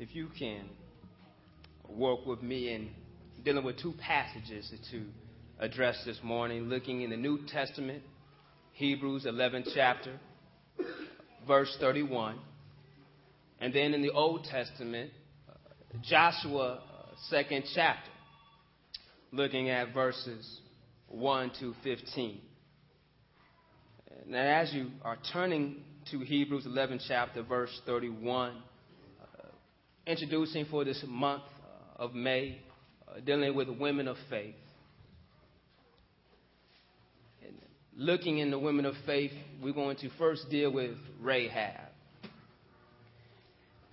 if you can work with me in dealing with two passages to address this morning, looking in the New Testament, Hebrews 11 chapter, verse 31, and then in the Old Testament, Joshua 2nd chapter, looking at verses 1 to 15. Now, as you are turning to Hebrews 11 chapter, verse 31, uh, introducing for this month uh, of May, uh, dealing with women of faith. And looking in the women of faith, we're going to first deal with Rahab.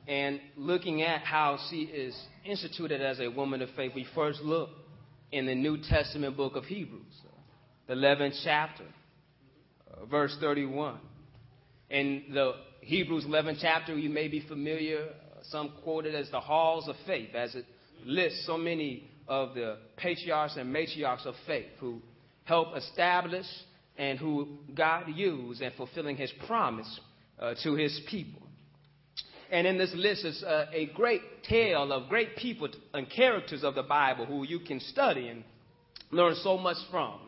And looking at how she is instituted as a woman of faith, we first look in the New Testament book of Hebrews, the 11th chapter, uh, verse 31. In the Hebrews 11th chapter, you may be familiar, uh, some quote it as the halls of faith, as it lists so many of the patriarchs and matriarchs of faith who help establish and who God used in fulfilling his promise uh, to his people. And in this list is uh, a great tale of great people and characters of the Bible who you can study and learn so much from.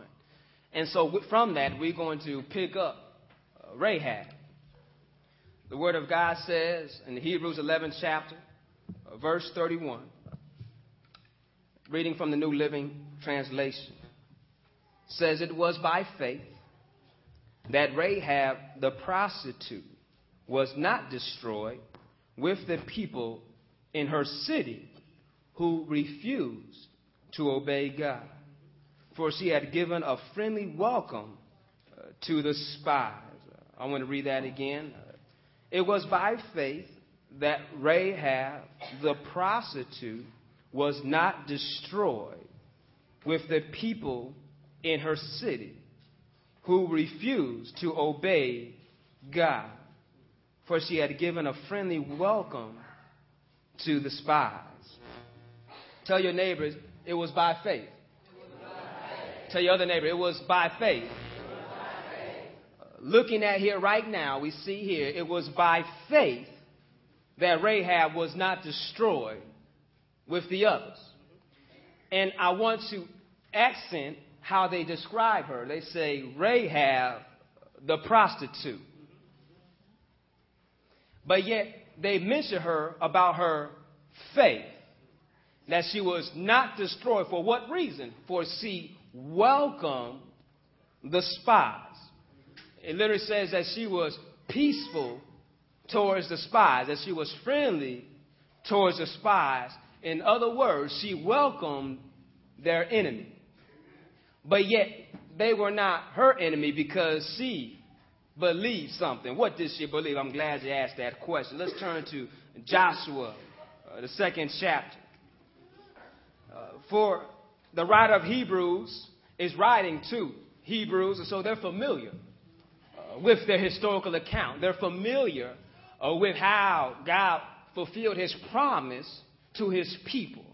And so from that, we're going to pick up uh, Rahab. The Word of God says in Hebrews 11th chapter, uh, verse 31, reading from the New Living Translation, says it was by faith that Rahab the prostitute was not destroyed with the people in her city who refused to obey God. For she had given a friendly welcome uh, to the spies. I want to read that again. It was by faith that Rahab, the prostitute, was not destroyed with the people in her city who refused to obey God for she had given a friendly welcome to the spies. Tell your neighbors it was by faith. Tell your other neighbor it was by faith. Was by faith. Uh, looking at here right now, we see here it was by faith that Rahab was not destroyed with the others. And I want to accent how they describe her. They say Rahab the prostitute. But yet they mention her about her faith. That she was not destroyed. For what reason? For she welcomed the spies. It literally says that she was peaceful towards the spies, that she was friendly towards the spies. In other words, she welcomed their enemy. But yet, they were not her enemy because she believed something. What did she believe? I'm glad you asked that question. Let's turn to Joshua, uh, the second chapter. Uh, for the writer of Hebrews is writing to Hebrews, and so they're familiar with their historical account. They're familiar uh, with how God fulfilled his promise to his people.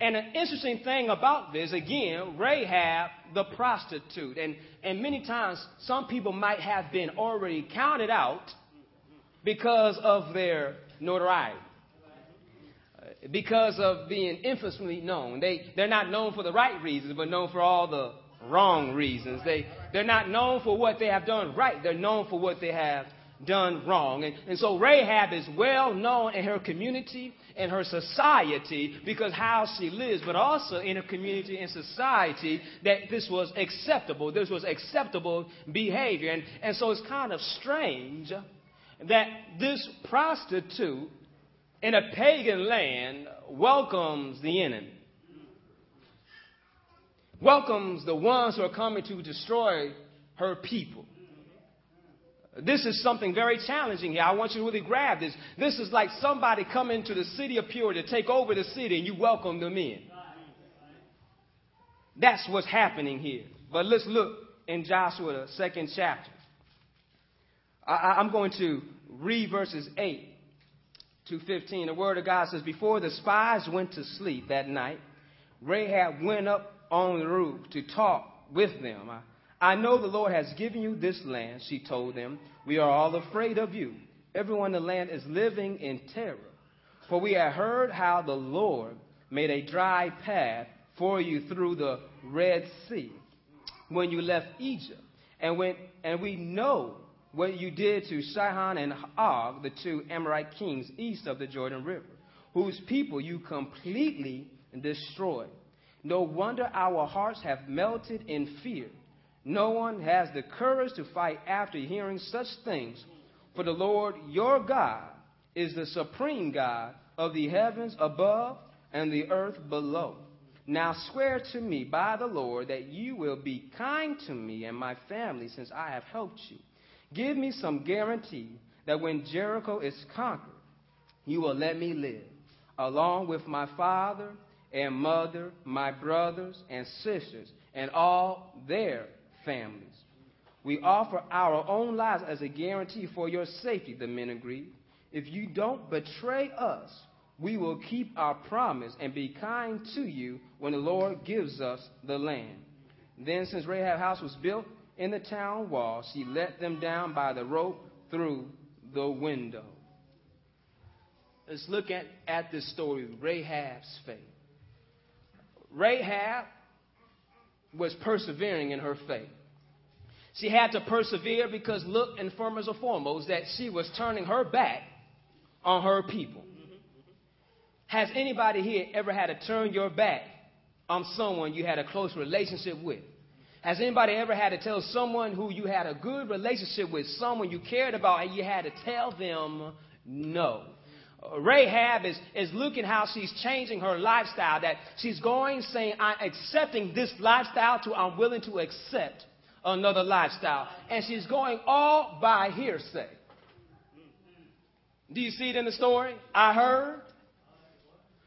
And an interesting thing about this, again, Rahab the prostitute. And, and many times, some people might have been already counted out because of their notoriety. Because of being infamously known. They, they're not known for the right reasons, but known for all the wrong reasons. They, they're not known for what they have done right. They're known for what they have done wrong. And, and so Rahab is well known in her community and her society because how she lives, but also in her community and society that this was acceptable. This was acceptable behavior. And, and so it's kind of strange that this prostitute in a pagan land welcomes the enemy. Welcomes the ones who are coming to destroy her people. This is something very challenging here. I want you to really grab this. This is like somebody coming to the city of Peoria to take over the city and you welcome them in. That's what's happening here. But let's look in Joshua, the second chapter. I, am going to read verses 8 to 15. The word of God says, Before the spies went to sleep that night, Rahab went up on the roof to talk with them. I, I know the Lord has given you this land, she told them. We are all afraid of you. Everyone in the land is living in terror. For we have heard how the Lord made a dry path for you through the Red Sea when you left Egypt. And, when, and we know what you did to Sihon and Og, the two Amorite kings east of the Jordan River, whose people you completely destroyed. No wonder our hearts have melted in fear. No one has the courage to fight after hearing such things. For the Lord your God is the supreme God of the heavens above and the earth below. Now swear to me by the Lord that you will be kind to me and my family since I have helped you. Give me some guarantee that when Jericho is conquered, you will let me live, along with my father and mother, my brothers and sisters, and all their families. We offer our own lives as a guarantee for your safety, the men agreed. If you don't betray us, we will keep our promise and be kind to you when the Lord gives us the land. Then, since Rahab's house was built in the town wall, she let them down by the rope through the window. Let's look at, at this story of Rahab's faith. Rahab was persevering in her faith. She had to persevere because, look, and first and foremost, that she was turning her back on her people. Has anybody here ever had to turn your back on someone you had a close relationship with? Has anybody ever had to tell someone who you had a good relationship with, someone you cared about, and you had to tell them no? Rahab is, is looking how she's changing her lifestyle, that she's going saying, I'm accepting this lifestyle to I'm willing to accept another lifestyle. And she's going all by hearsay. Do you see it in the story? I heard.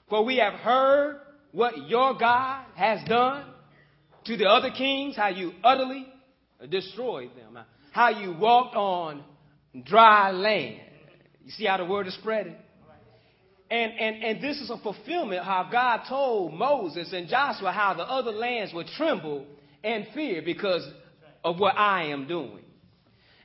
For we have heard what your God has done to the other kings, how you utterly destroyed them, how you walked on dry land. You see how the word is spreading? And, and, and this is a fulfillment how God told Moses and Joshua how the other lands would tremble and fear because of what I am doing.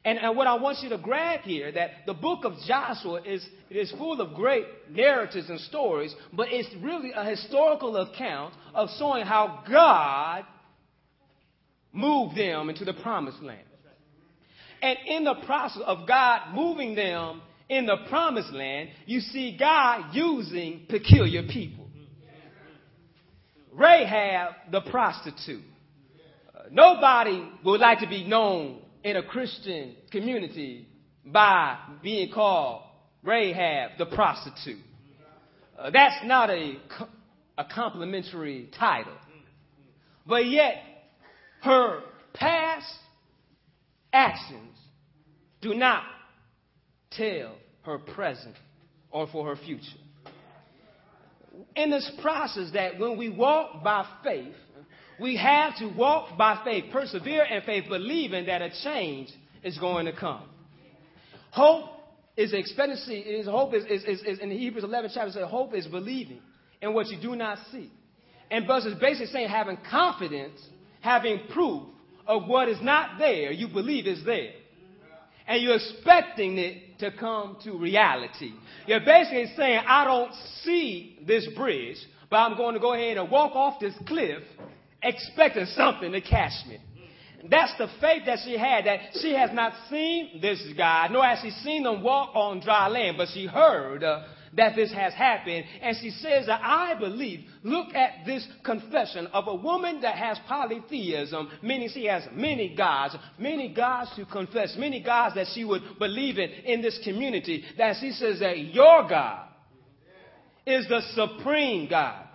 And, and what I want you to grab here that the book of Joshua is is full of great narratives and stories, but it's really a historical account of showing how God moved them into the promised land. And in the process of God moving them in the promised land, you see God using peculiar people. Rahab, the prostitute. Uh, nobody would like to be known in a Christian community by being called Rahab, the prostitute. Uh, that's not a, a complimentary title. But yet, her past actions do not tell her present or for her future. In this process, that when we walk by faith, we have to walk by faith, persevere in faith, believing that a change is going to come. Hope is expectancy, is hope is, is, is, is in Hebrews 11 chapter says hope is believing in what you do not see. And thus is basically saying having confidence, having proof of what is not there, you believe is there. And you're expecting it to come to reality. You're basically saying, I don't see this bridge, but I'm going to go ahead and walk off this cliff expecting something to catch me. That's the faith that she had, that she has not seen this guy, nor has she seen him walk on dry land, but she heard uh, that this has happened. And she says that I believe, look at this confession of a woman that has polytheism, meaning she has many gods, many gods to confess, many gods that she would believe in in this community, that she says that your God is the supreme God.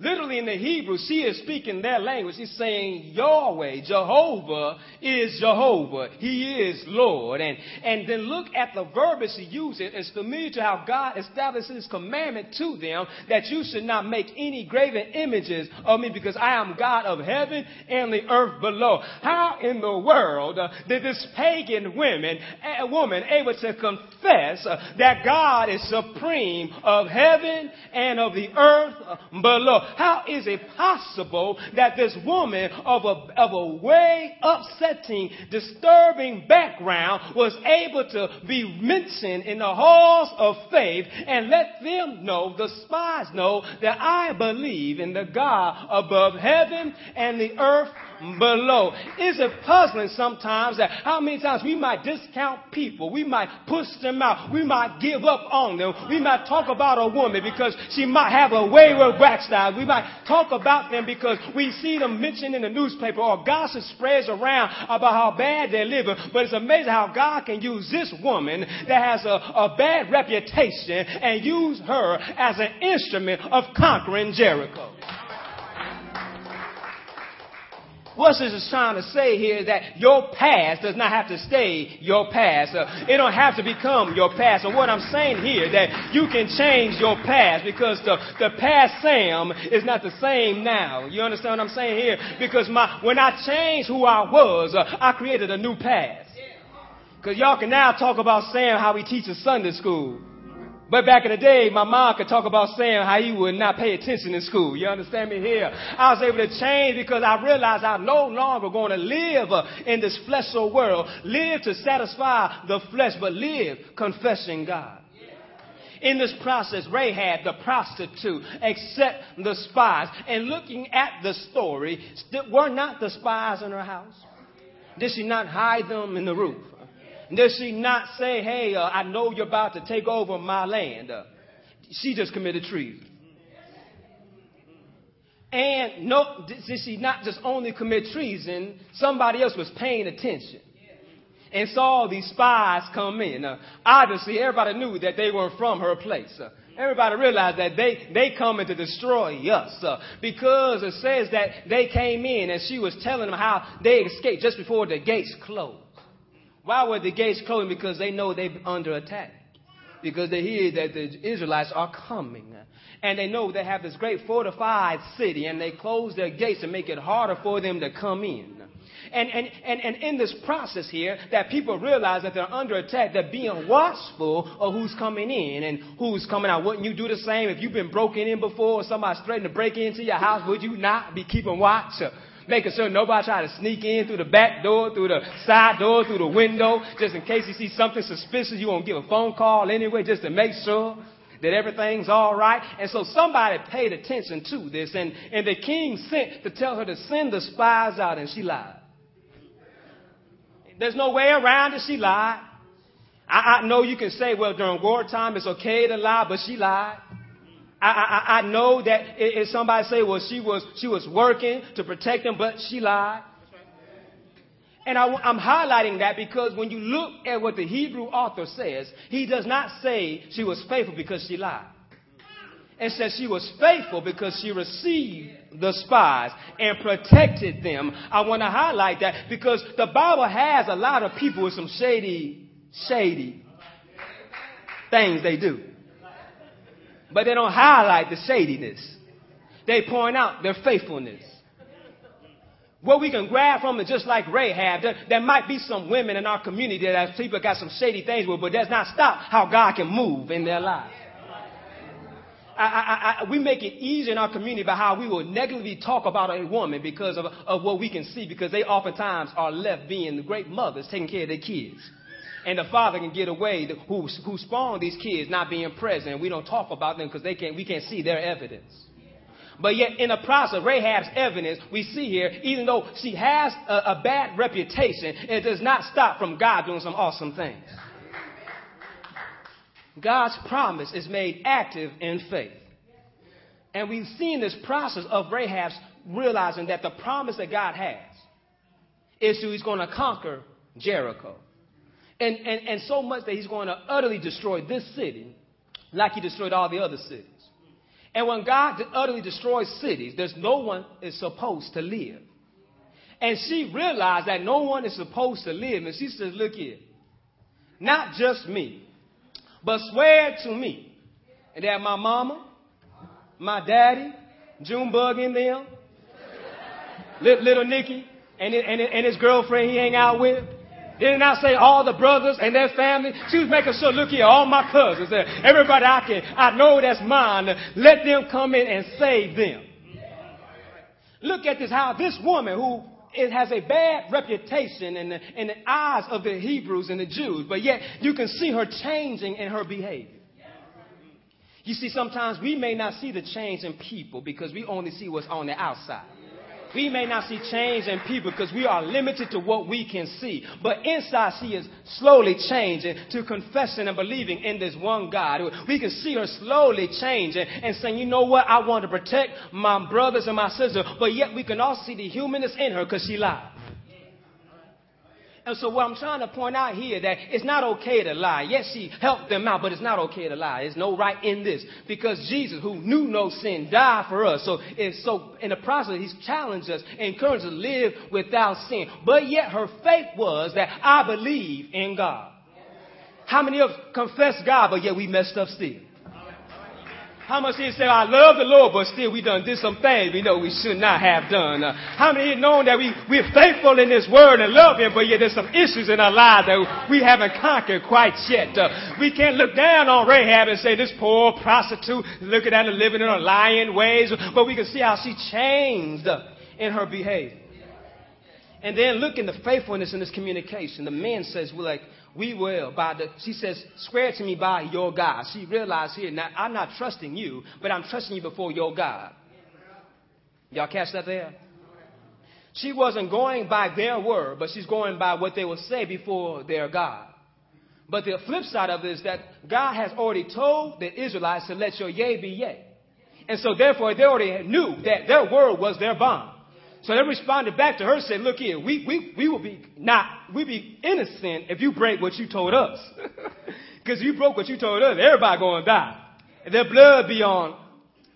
Literally in the Hebrew, she is speaking their language. She's saying Yahweh, Jehovah is Jehovah. He is Lord. And, and then look at the verbiage she uses. It's familiar to how God establishes his commandment to them that you should not make any graven images of me because I am God of heaven and the earth below. How in the world uh, did this pagan woman, a woman able to confess uh, that God is supreme of heaven and of the earth below? How is it possible that this woman of a, of a way upsetting, disturbing background was able to be mentioned in the halls of faith and let them know, the spies know, that I believe in the God above heaven and the earth below. Is it puzzling sometimes that how many times we might discount people, we might push them out, we might give up on them, we might talk about a woman because she might have a wayward we might talk about them because we see them mentioned in the newspaper or gossip spreads around about how bad they're living. But it's amazing how God can use this woman that has a, a bad reputation and use her as an instrument of conquering Jericho. What this is trying to say here is that your past does not have to stay your past. Uh, it don't have to become your past. And what I'm saying here that you can change your past because the, the past Sam is not the same now. You understand what I'm saying here? Because my, when I changed who I was, uh, I created a new past. Because y'all can now talk about Sam how he teaches Sunday school. But back in the day, my mom could talk about saying how he would not pay attention in school. You understand me here? I was able to change because I realized I'm no longer going to live uh, in this fleshly world, live to satisfy the flesh, but live confessing God. In this process, Rahab, the prostitute, accept the spies. And looking at the story, were not the spies in her house? Did she not hide them in the roof? Does she not say, hey, uh, I know you're about to take over my land? Uh, she just committed treason. And no, did she not just only commit treason? Somebody else was paying attention and saw these spies come in. Uh, obviously, everybody knew that they weren't from her place. Uh, everybody realized that they, they coming to destroy us uh, because it says that they came in and she was telling them how they escaped just before the gates closed. Why were the gates closed? Because they know they're under attack. Because they hear that the Israelites are coming. And they know they have this great fortified city and they close their gates to make it harder for them to come in. And, and, and, and in this process here, that people realize that they're under attack, they're being watchful of who's coming in and who's coming out. Wouldn't you do the same if you've been broken in before or somebody's threatening to break into your house? Would you not be keeping watch? Making sure nobody try to sneak in through the back door, through the side door, through the window, just in case you see something suspicious, you won't give a phone call anyway, just to make sure that everything's all right. And so somebody paid attention to this, and, and the king sent to tell her to send the spies out, and she lied. There's no way around it, she lied. I, I know you can say, well, during wartime it's okay to lie, but she lied. I, I, I know that if somebody say, well, she was, she was working to protect them, but she lied. And I, am highlighting that because when you look at what the Hebrew author says, he does not say she was faithful because she lied. It says she was faithful because she received the spies and protected them. I want to highlight that because the Bible has a lot of people with some shady, shady things they do but they don't highlight the shadiness. They point out their faithfulness. What we can grab from it, just like Rahab. There, there, might be some women in our community that people got some shady things with, but that's not stop how God can move in their lives. I, I, I, we make it easy in our community by how we will negatively talk about a woman because of, of what we can see, because they oftentimes are left being the great mothers taking care of their kids and the father can get away who, who spawned these kids not being present. We don't talk about them because they can't, we can't see their evidence. But yet, in the process Rahab's evidence, we see here, even though she has a, a bad reputation, it does not stop from God doing some awesome things. God's promise is made active in faith. And we've seen this process of Rahab's realizing that the promise that God has is that he's going to conquer Jericho. And, and, and so much that he's going to utterly destroy this city like he destroyed all the other cities. And when God utterly destroys cities, there's no one is supposed to live. And she realized that no one is supposed to live. And she says, look here, not just me, but swear to me and that my mama, my daddy, Junebug and them, little Nicky, and, and, and his girlfriend he hang out with, did not I say all the brothers and their family? She was making sure, look here, all my cousins, everybody I can, I know that's mine. Let them come in and save them. Look at this, how this woman who it has a bad reputation in the, in the eyes of the Hebrews and the Jews, but yet you can see her changing in her behavior. You see, sometimes we may not see the change in people because we only see what's on the outside. We may not see change in people because we are limited to what we can see. But inside, she is slowly changing to confessing and believing in this one God. We can see her slowly changing and saying, you know what? I want to protect my brothers and my sisters. But yet we can also see the humanness in her because she lied. And so what I'm trying to point out here that it's not okay to lie. Yes, she helped them out, but it's not okay to lie. There's no right in this because Jesus, who knew no sin, died for us. So it's so in the process, he's challenged us, encouraged us to live without sin. But yet her faith was that I believe in God. How many of us confess God, but yet we messed up still? How much he say, I love the Lord, but still we done did some things we know we should not have done. Uh, how many of know that we, we're faithful in this word and love him, but yet there's some issues in our lives that we haven't conquered quite yet. Uh, we can't look down on Rahab and say, this poor prostitute, looking at her living in her lying ways, but we can see how she changed uh, in her behavior. And then look in the faithfulness in this communication. The man says, we're like, we will by the, she says, swear to me by your God. She realized here, now I'm not trusting you, but I'm trusting you before your God. Y'all catch that there? She wasn't going by their word, but she's going by what they will say before their God. But the flip side of it is that God has already told the Israelites to let your yea be yea. And so therefore they already knew that their word was their bond. So they responded back to her said, look here, we, we, we will be not, we be innocent if you break what you told us. Because you broke what you told us, everybody going to die. Their blood be on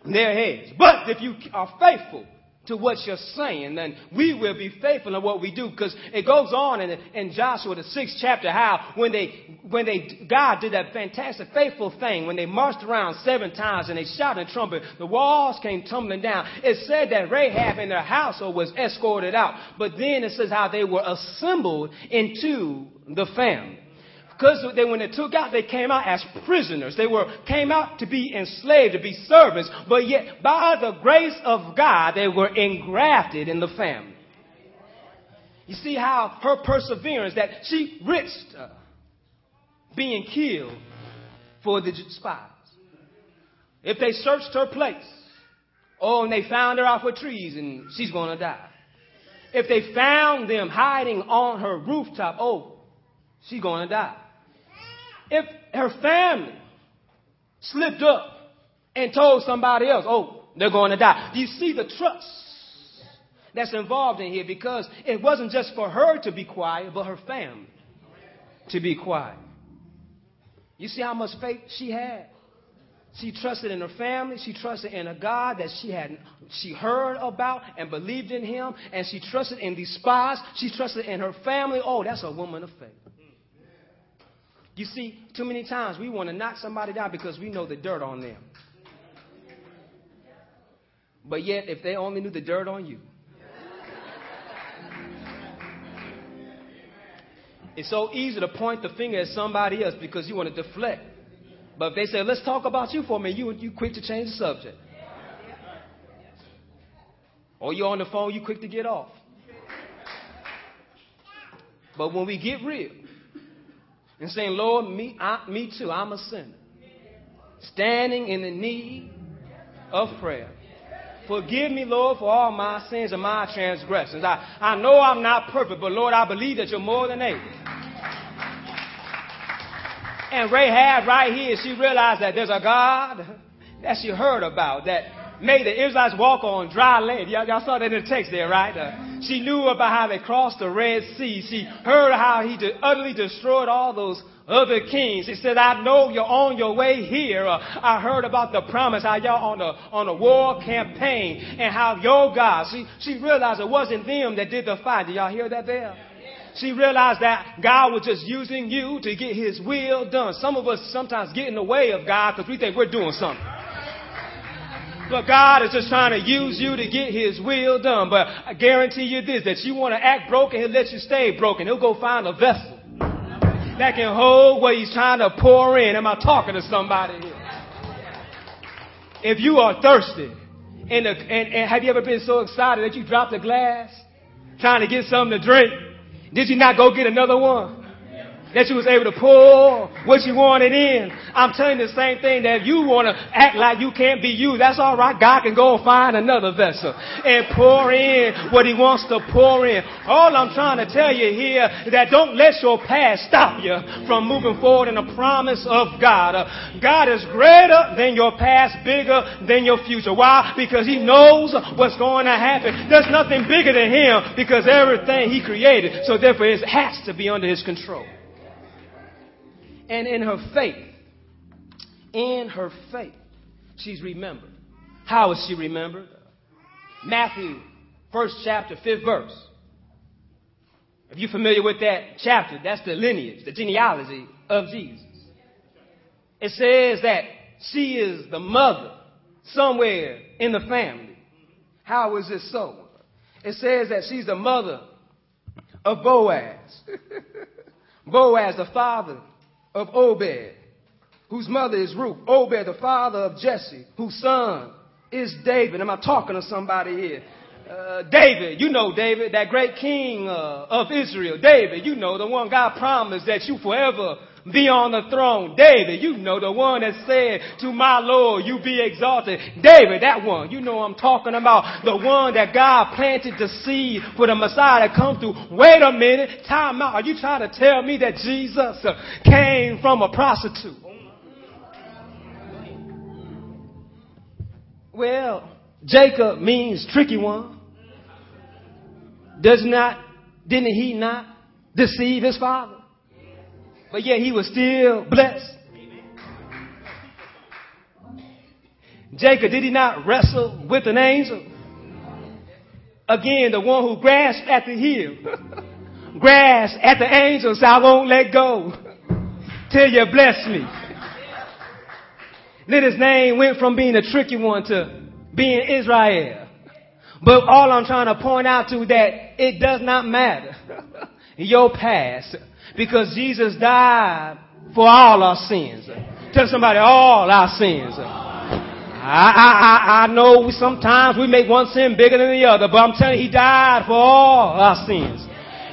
their heads. But if you are faithful, to what you're saying, then we will be faithful in what we do. Because it goes on in, in Joshua, the sixth chapter, how when they, when they, God did that fantastic, faithful thing, when they marched around seven times and they shouted a trumpet, the walls came tumbling down. It said that Rahab and her household was escorted out. But then it says how they were assembled into the family. Because they, when they took out, they came out as prisoners. They were, came out to be enslaved, to be servants, but yet by the grace of God, they were engrafted in the family. You see how her perseverance, that she risked uh, being killed for the spies. If they searched her place, oh, and they found her out for trees and she's going to die. If they found them hiding on her rooftop, oh, she's going to die if her family slipped up and told somebody else, oh, they're going to die. Do you see the trust that's involved in here? Because it wasn't just for her to be quiet, but her family to be quiet. You see how much faith she had? She trusted in her family. She trusted in a God that she had she heard about and believed in him. And she trusted in these spies. She trusted in her family. Oh, that's a woman of faith. You see, too many times we want to knock somebody down because we know the dirt on them. But yet, if they only knew the dirt on you, it's so easy to point the finger at somebody else because you want to deflect. But if they say, let's talk about you for a minute, you, you quick to change the subject. Or you're on the phone, you quick to get off. But when we get real, and saying, Lord, me, I, me too, I'm a sinner. Standing in the need of prayer. Forgive me, Lord, for all my sins and my transgressions. I, I know I'm not perfect, but Lord, I believe that you're more than able. And Rahab right here, she realized that there's a God that she heard about that made the Israelites walk on dry land. Y'all, y'all saw that in the text there, right? Uh, she knew about how they crossed the Red Sea. She heard how he utterly destroyed all those other kings. He said, I know you're on your way here. Uh, I heard about the promise, how y'all on a, on a war campaign and how your God, she, she realized it wasn't them that did the fight. Did y'all hear that there? She realized that God was just using you to get his will done. Some of us sometimes get in the way of God because we think we're doing something. But God is just trying to use you to get His will done. But I guarantee you this, that you want to act broken, He'll let you stay broken. He'll go find a vessel that can hold what He's trying to pour in. Am I talking to somebody here? If you are thirsty, And, the, and, and have you ever been so excited that you dropped a glass trying to get something to drink? Did you not go get another one? That you was able to pour what you wanted in. I'm telling you the same thing that if you want to act like you can't be you, that's all right. God can go and find another vessel and pour in what he wants to pour in. All I'm trying to tell you here is that don't let your past stop you from moving forward in the promise of God. God is greater than your past, bigger than your future. Why? Because he knows what's going to happen. There's nothing bigger than him because everything he created. So therefore it has to be under his control and in her faith, in her faith, she's remembered. How is she remembered? Matthew, first chapter, fifth verse. If you're familiar with that chapter, that's the lineage, the genealogy of Jesus. It says that she is the mother somewhere in the family. How is this so? It says that she's the mother of Boaz. Boaz, the father of Obed, whose mother is Ruth. Obed, the father of Jesse, whose son is David. Am I talking to somebody here? Uh, David, you know David, that great king uh, of Israel. David, you know the one God promised that you forever be on the throne. David, you know the one that said to my Lord, you be exalted. David, that one, you know I'm talking about. The one that God planted the seed for the Messiah to come through. Wait a minute, time out. Are you trying to tell me that Jesus came from a prostitute? Well, Jacob means tricky one. Does not, didn't he not deceive his father? But yet he was still blessed. Jacob, did he not wrestle with an angel? Again, the one who grasped at the heel, grasped at the angel, said, I won't let go till you bless me. Then his name went from being a tricky one to being Israel. But all I'm trying to point out to that it does not matter your past because Jesus died for all our sins. Tell somebody all our sins. I, I, I, know sometimes we make one sin bigger than the other, but I'm telling you, He died for all our sins.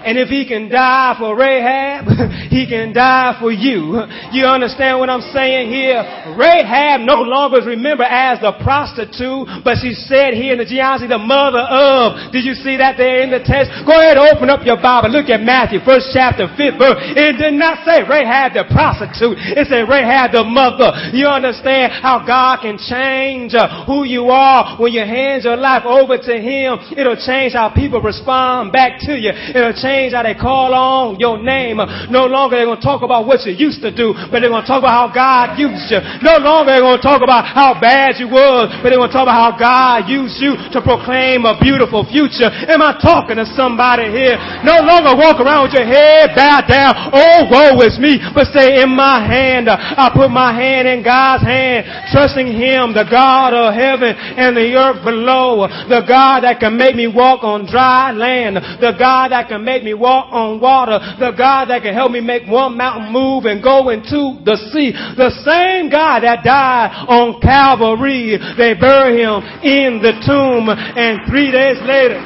And if he can die for Rahab, he can die for you. You understand what I'm saying here? Rahab no longer is remembered as the prostitute, but she said here in the genealogy, the mother of. Did you see that there in the text? Go ahead, open up your Bible. Look at Matthew, first chapter, fifth verse. It did not say Rahab the prostitute. It said Rahab the mother. You understand how God can change uh, who you are when you hand your life over to Him. It'll change how people respond back to you. It'll change change how they call on your name. No longer they're going to talk about what you used to do, but they're going to talk about how God used you. No longer they're going to talk about how bad you was, but they're going to talk about how God used you to proclaim a beautiful future. Am I talking to somebody here? No longer walk around with your head bowed down. Oh, woe is me. But say, in my hand, I put my hand in God's hand, trusting Him, the God of heaven and the earth below, the God that can make me walk on dry land, the God that can make me walk on water, the God that can help me make one mountain move and go into the sea, the same God that died on Calvary, they bury him in the tomb. And three days later,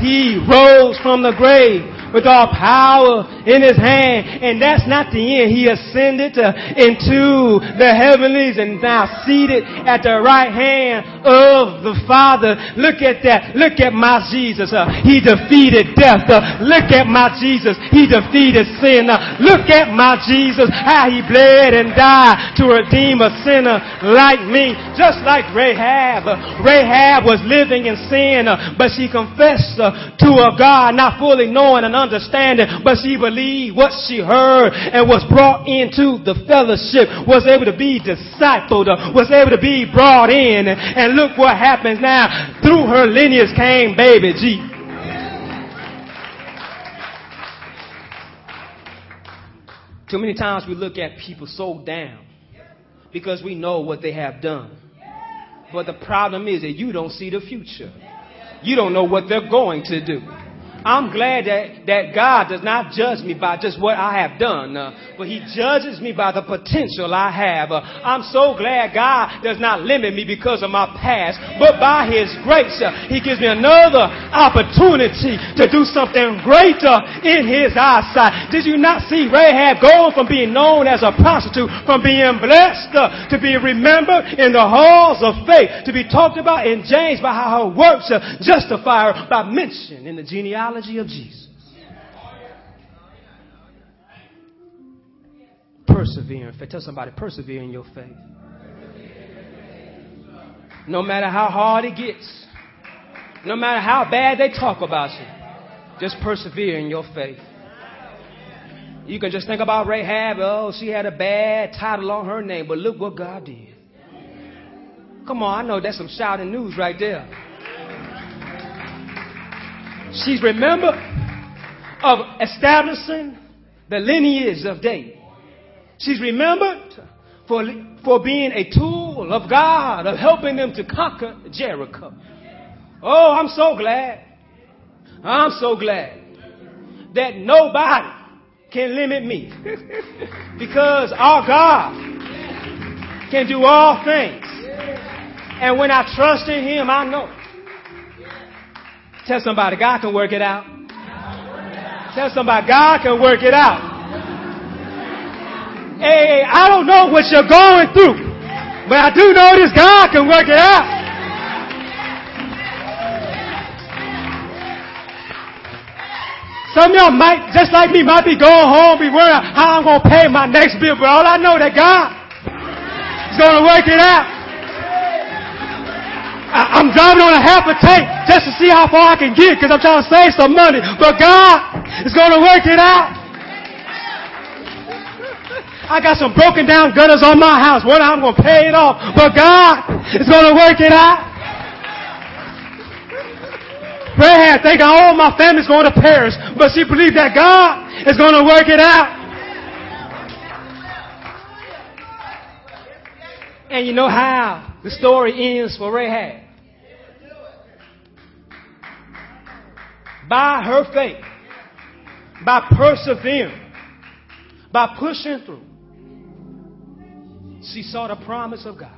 he rose from the grave with all power in his hand. And that's not the end. He ascended uh, into the heavenlies and now seated at the right hand of the Father. Look at that. Look at my Jesus. Uh, he defeated death. Uh, look at my Jesus. He defeated sin. Uh, look at my Jesus. How he bled and died to redeem a sinner like me. Just like Rahab. Uh, Rahab was living in sin, uh, but she confessed to a God not fully knowing and understanding, but she believed what she heard and was brought into the fellowship, was able to be discipled, was able to be brought in. And look what happens now. Through her lineage came baby G. Too many times we look at people so down because we know what they have done. But the problem is that you don't see the future. You don't know what they're going to do. I'm glad that, that God does not judge me by just what I have done, uh, but He judges me by the potential I have. Uh, I'm so glad God does not limit me because of my past, but by His grace, uh, He gives me another opportunity to do something greater in His eyesight. Did you not see Rahab going from being known as a prostitute, from being blessed uh, to be remembered in the halls of faith, to be talked about in James by how her works uh, justify her by mention in the genealogy genealogy of Jesus. Persevere. Tell somebody, persevere in your faith. No matter how hard it gets, no matter how bad they talk about you, just persevere in your faith. You can just think about Rahab. Oh, she had a bad title on her name, but look what God did. Come on, I know that's some shouting news right there. She's remembered of establishing the lineage of David. She's remembered for, for being a tool of God, of helping them to conquer Jericho. Oh, I'm so glad. I'm so glad that nobody can limit me because our God can do all things. And when I trust in Him, I know Tell somebody, God can work it out. Tell somebody, God can work it out. Hey, I don't know what you're going through, but I do know this God can work it out. Some of y'all might, just like me, might be going home, be worrying how I'm going to pay my next bill, but all I know that God is going to work it out. I, am driving on a half a tank just to see how far I can get because I'm trying to save some money. But God is going to work it out. I got some broken down gutters on my house. One I'm going to pay it off. But God is going to work it out. Rahab think all my family's going to perish, but she believes that God is going to work it out. And you know how the story ends for Rahab. by her faith, by persevering, by pushing through, she saw the promise of God.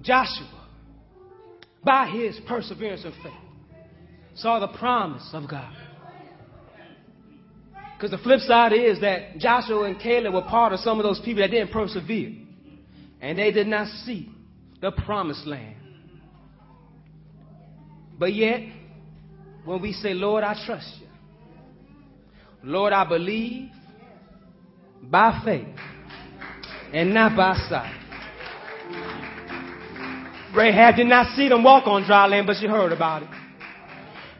Joshua, by his perseverance and faith, saw the promise of God. Because the flip side is that Joshua and Caleb were part of some of those people that didn't persevere. And they did not see the promised land. But yet, when we say, Lord, I trust you, Lord, I believe by faith and not by sight. Rahab did not see them walk on dry land, but she heard about it.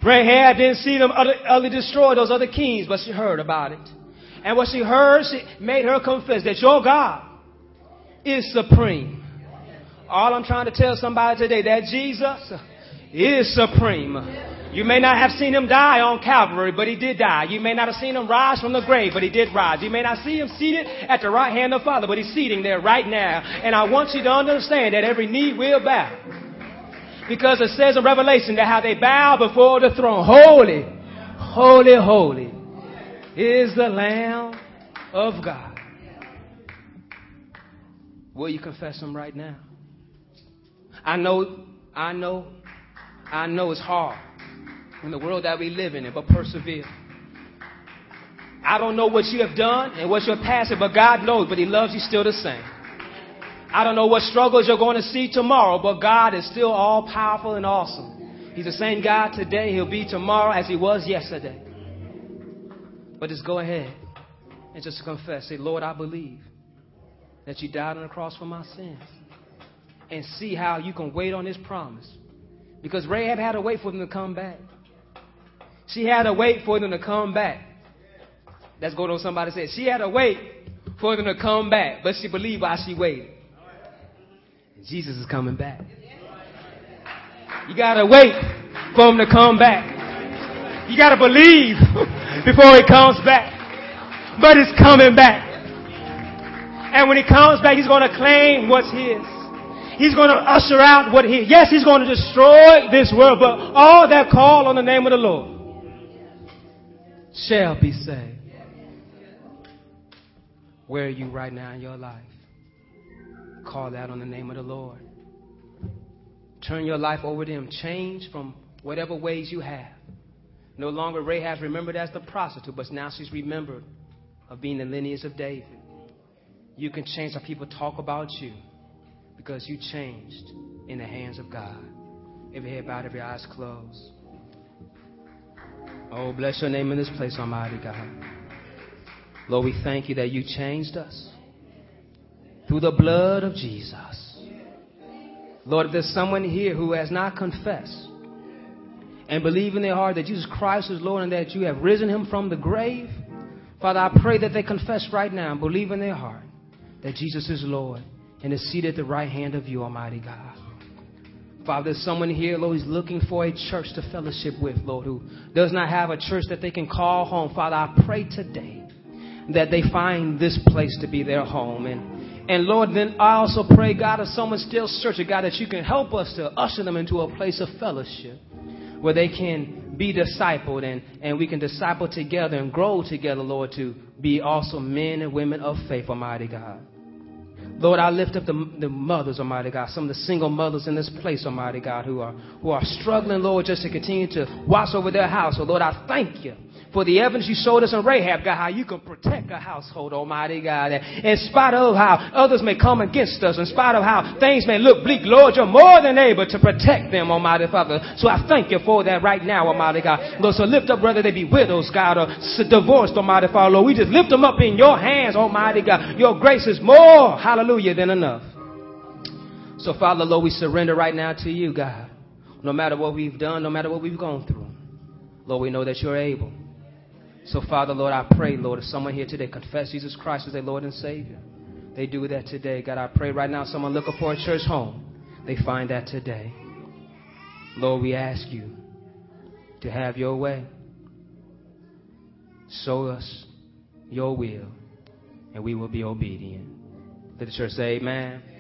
Rahab didn't see them utterly destroy those other kings, but she heard about it. And what she heard she made her confess that your God is supreme. All I'm trying to tell somebody today that Jesus is supreme. You may not have seen him die on Calvary, but he did die. You may not have seen him rise from the grave, but he did rise. You may not see him seated at the right hand of Father, but he's seating there right now. And I want you to understand that every knee will bow. Because it says in Revelation that how they bow before the throne. Holy, holy, holy is the Lamb of God. Will you confess them right now? I know, I know I know it's hard in the world that we live in, but persevere. I don't know what you have done and what your past is, but God knows, but He loves you still the same. I don't know what struggles you're going to see tomorrow, but God is still all powerful and awesome. He's the same God today, He'll be tomorrow as He was yesterday. But just go ahead and just confess. Say, Lord, I believe that you died on the cross for my sins. And see how you can wait on His promise because Rahab had to wait for them to come back. She had to wait for them to come back. That's going on somebody said. She had to wait for them to come back, but she believed while she waited. Jesus is coming back. You gotta wait for him to come back. You gotta believe before he comes back. But it's coming back. And when he comes back, he's gonna claim what's his. He's going to usher out what he, yes, he's going to destroy this world, but all that call on the name of the Lord shall be saved. Where are you right now in your life? Call out on the name of the Lord. Turn your life over to Him. Change from whatever ways you have. No longer Rahab remembered as the prostitute, but now she's remembered of being the lineage of David. You can change how people talk about you because you changed in the hands of God. Every head bowed, every eyes closed. Oh, bless your name in this place, Almighty God. Lord, we thank you that you changed us through the blood of Jesus. Lord, if there's someone here who has not confessed and believe in their heart that Jesus Christ is Lord and that you have risen him from the grave, Father, I pray that they confess right now and believe in their heart that Jesus is Lord and is seated at the right hand of you, Almighty God. Father, there's someone here, Lord, who's looking for a church to fellowship with, Lord, who does not have a church that they can call home. Father, I pray today that they find this place to be their home. And, and Lord, then I also pray, God, if someone's still searching, God, that you can help us to usher them into a place of fellowship where they can be discipled and, and we can disciple together and grow together, Lord, to be also men and women of faith, Almighty God. Lord, I lift up the, the mothers, Almighty God, some of the single mothers in this place, Almighty God, who are, who are struggling, Lord, just to continue to watch over their house. Lord, I thank you for the evidence you showed us in Rahab, God, how you can protect a household, Almighty God. In spite of how others may come against us, in spite of how things may look bleak, Lord, you're more than able to protect them, Almighty Father. So I thank you for that right now, Almighty God. Lord, so lift up, whether they be widows, God, or divorced, Almighty Father, Lord. We just lift them up in your hands, Almighty God. Your grace is more, hallelujah, than enough. So, Father, Lord, we surrender right now to you, God. No matter what we've done, no matter what we've gone through. Lord, we know that you're able. So, Father, Lord, I pray, Lord, if someone here today confess Jesus Christ as their Lord and Savior, they do that today. God, I pray right now, someone looking for a church home, they find that today. Lord, we ask you to have your way. Show us your will, and we will be obedient. Let the church say, Amen.